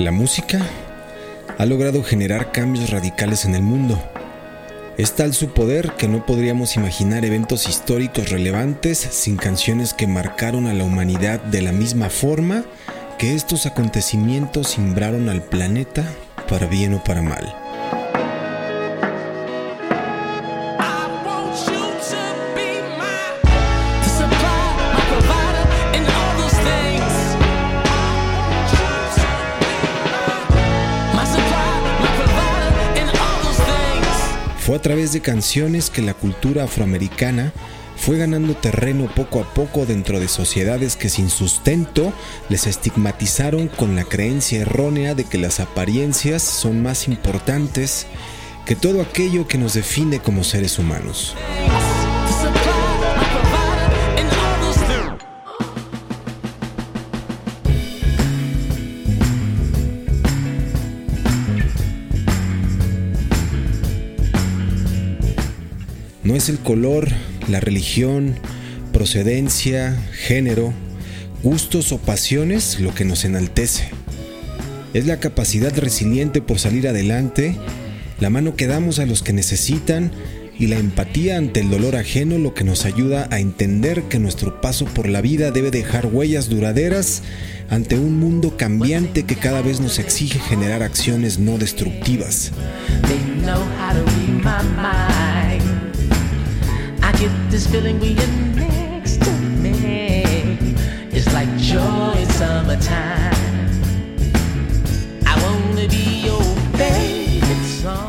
La música ha logrado generar cambios radicales en el mundo. Es tal su poder que no podríamos imaginar eventos históricos relevantes sin canciones que marcaron a la humanidad de la misma forma que estos acontecimientos simbraron al planeta para bien o para mal. Fue a través de canciones que la cultura afroamericana fue ganando terreno poco a poco dentro de sociedades que sin sustento les estigmatizaron con la creencia errónea de que las apariencias son más importantes que todo aquello que nos define como seres humanos. No es el color, la religión, procedencia, género, gustos o pasiones lo que nos enaltece. Es la capacidad resiliente por salir adelante, la mano que damos a los que necesitan y la empatía ante el dolor ajeno lo que nos ayuda a entender que nuestro paso por la vida debe dejar huellas duraderas ante un mundo cambiante que cada vez nos exige generar acciones no destructivas.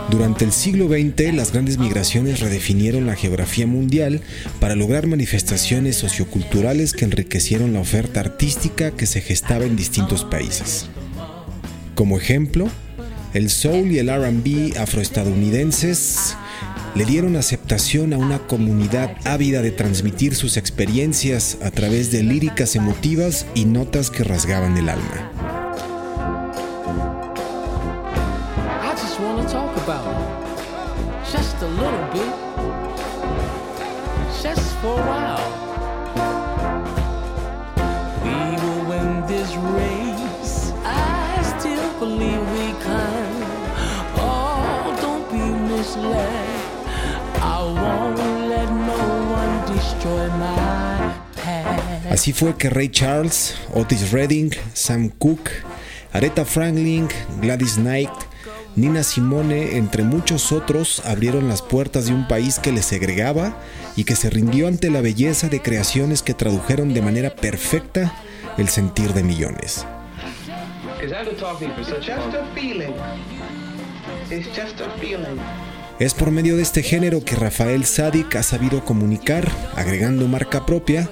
Durante el siglo XX, las grandes migraciones redefinieron la geografía mundial para lograr manifestaciones socioculturales que enriquecieron la oferta artística que se gestaba en distintos países. Como ejemplo, el soul y el RB afroestadounidenses le dieron aceptación a una comunidad ávida de transmitir sus experiencias a través de líricas emotivas y notas que rasgaban el alma. Así fue que Ray Charles, Otis Redding, Sam Cooke, Aretha Franklin, Gladys Knight, Nina Simone, entre muchos otros, abrieron las puertas de un país que les segregaba y que se rindió ante la belleza de creaciones que tradujeron de manera perfecta el sentir de millones. Es por medio de este género que Rafael Sadik ha sabido comunicar, agregando marca propia,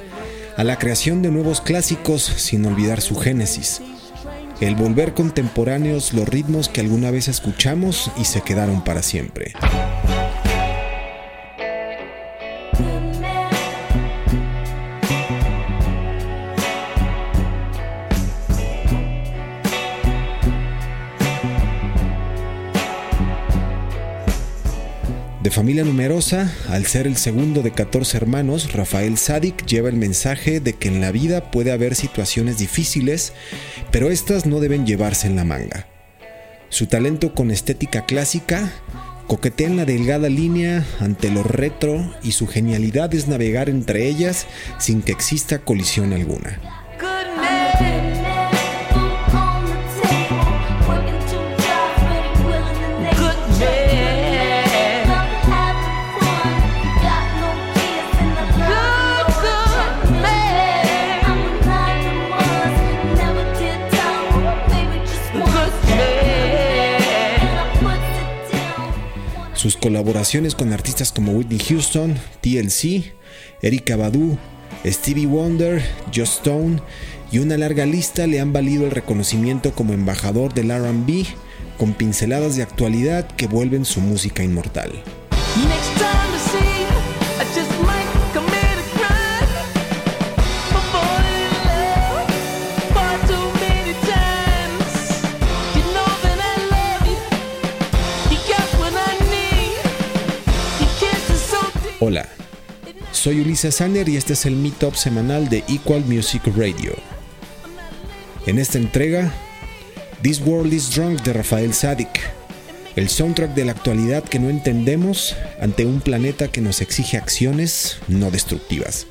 a la creación de nuevos clásicos sin olvidar su génesis. El volver contemporáneos los ritmos que alguna vez escuchamos y se quedaron para siempre. De familia numerosa, al ser el segundo de 14 hermanos, Rafael Sadik lleva el mensaje de que en la vida puede haber situaciones difíciles, pero estas no deben llevarse en la manga. Su talento con estética clásica coquetea en la delgada línea ante lo retro y su genialidad es navegar entre ellas sin que exista colisión alguna. Colaboraciones con artistas como Whitney Houston, TLC, Erika Badu, Stevie Wonder, Joss Stone y una larga lista le han valido el reconocimiento como embajador del RB con pinceladas de actualidad que vuelven su música inmortal. Hola, soy Ulises Sander y este es el Meetup semanal de Equal Music Radio. En esta entrega, This World is Drunk de Rafael Sadik, el soundtrack de la actualidad que no entendemos ante un planeta que nos exige acciones no destructivas.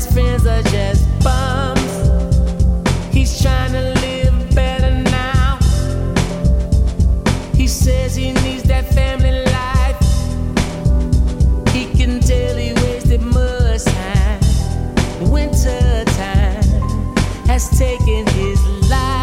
best friends are just bums. He's trying to live better now. He says he needs that family life. He can tell he wasted much time. Winter time has taken his life.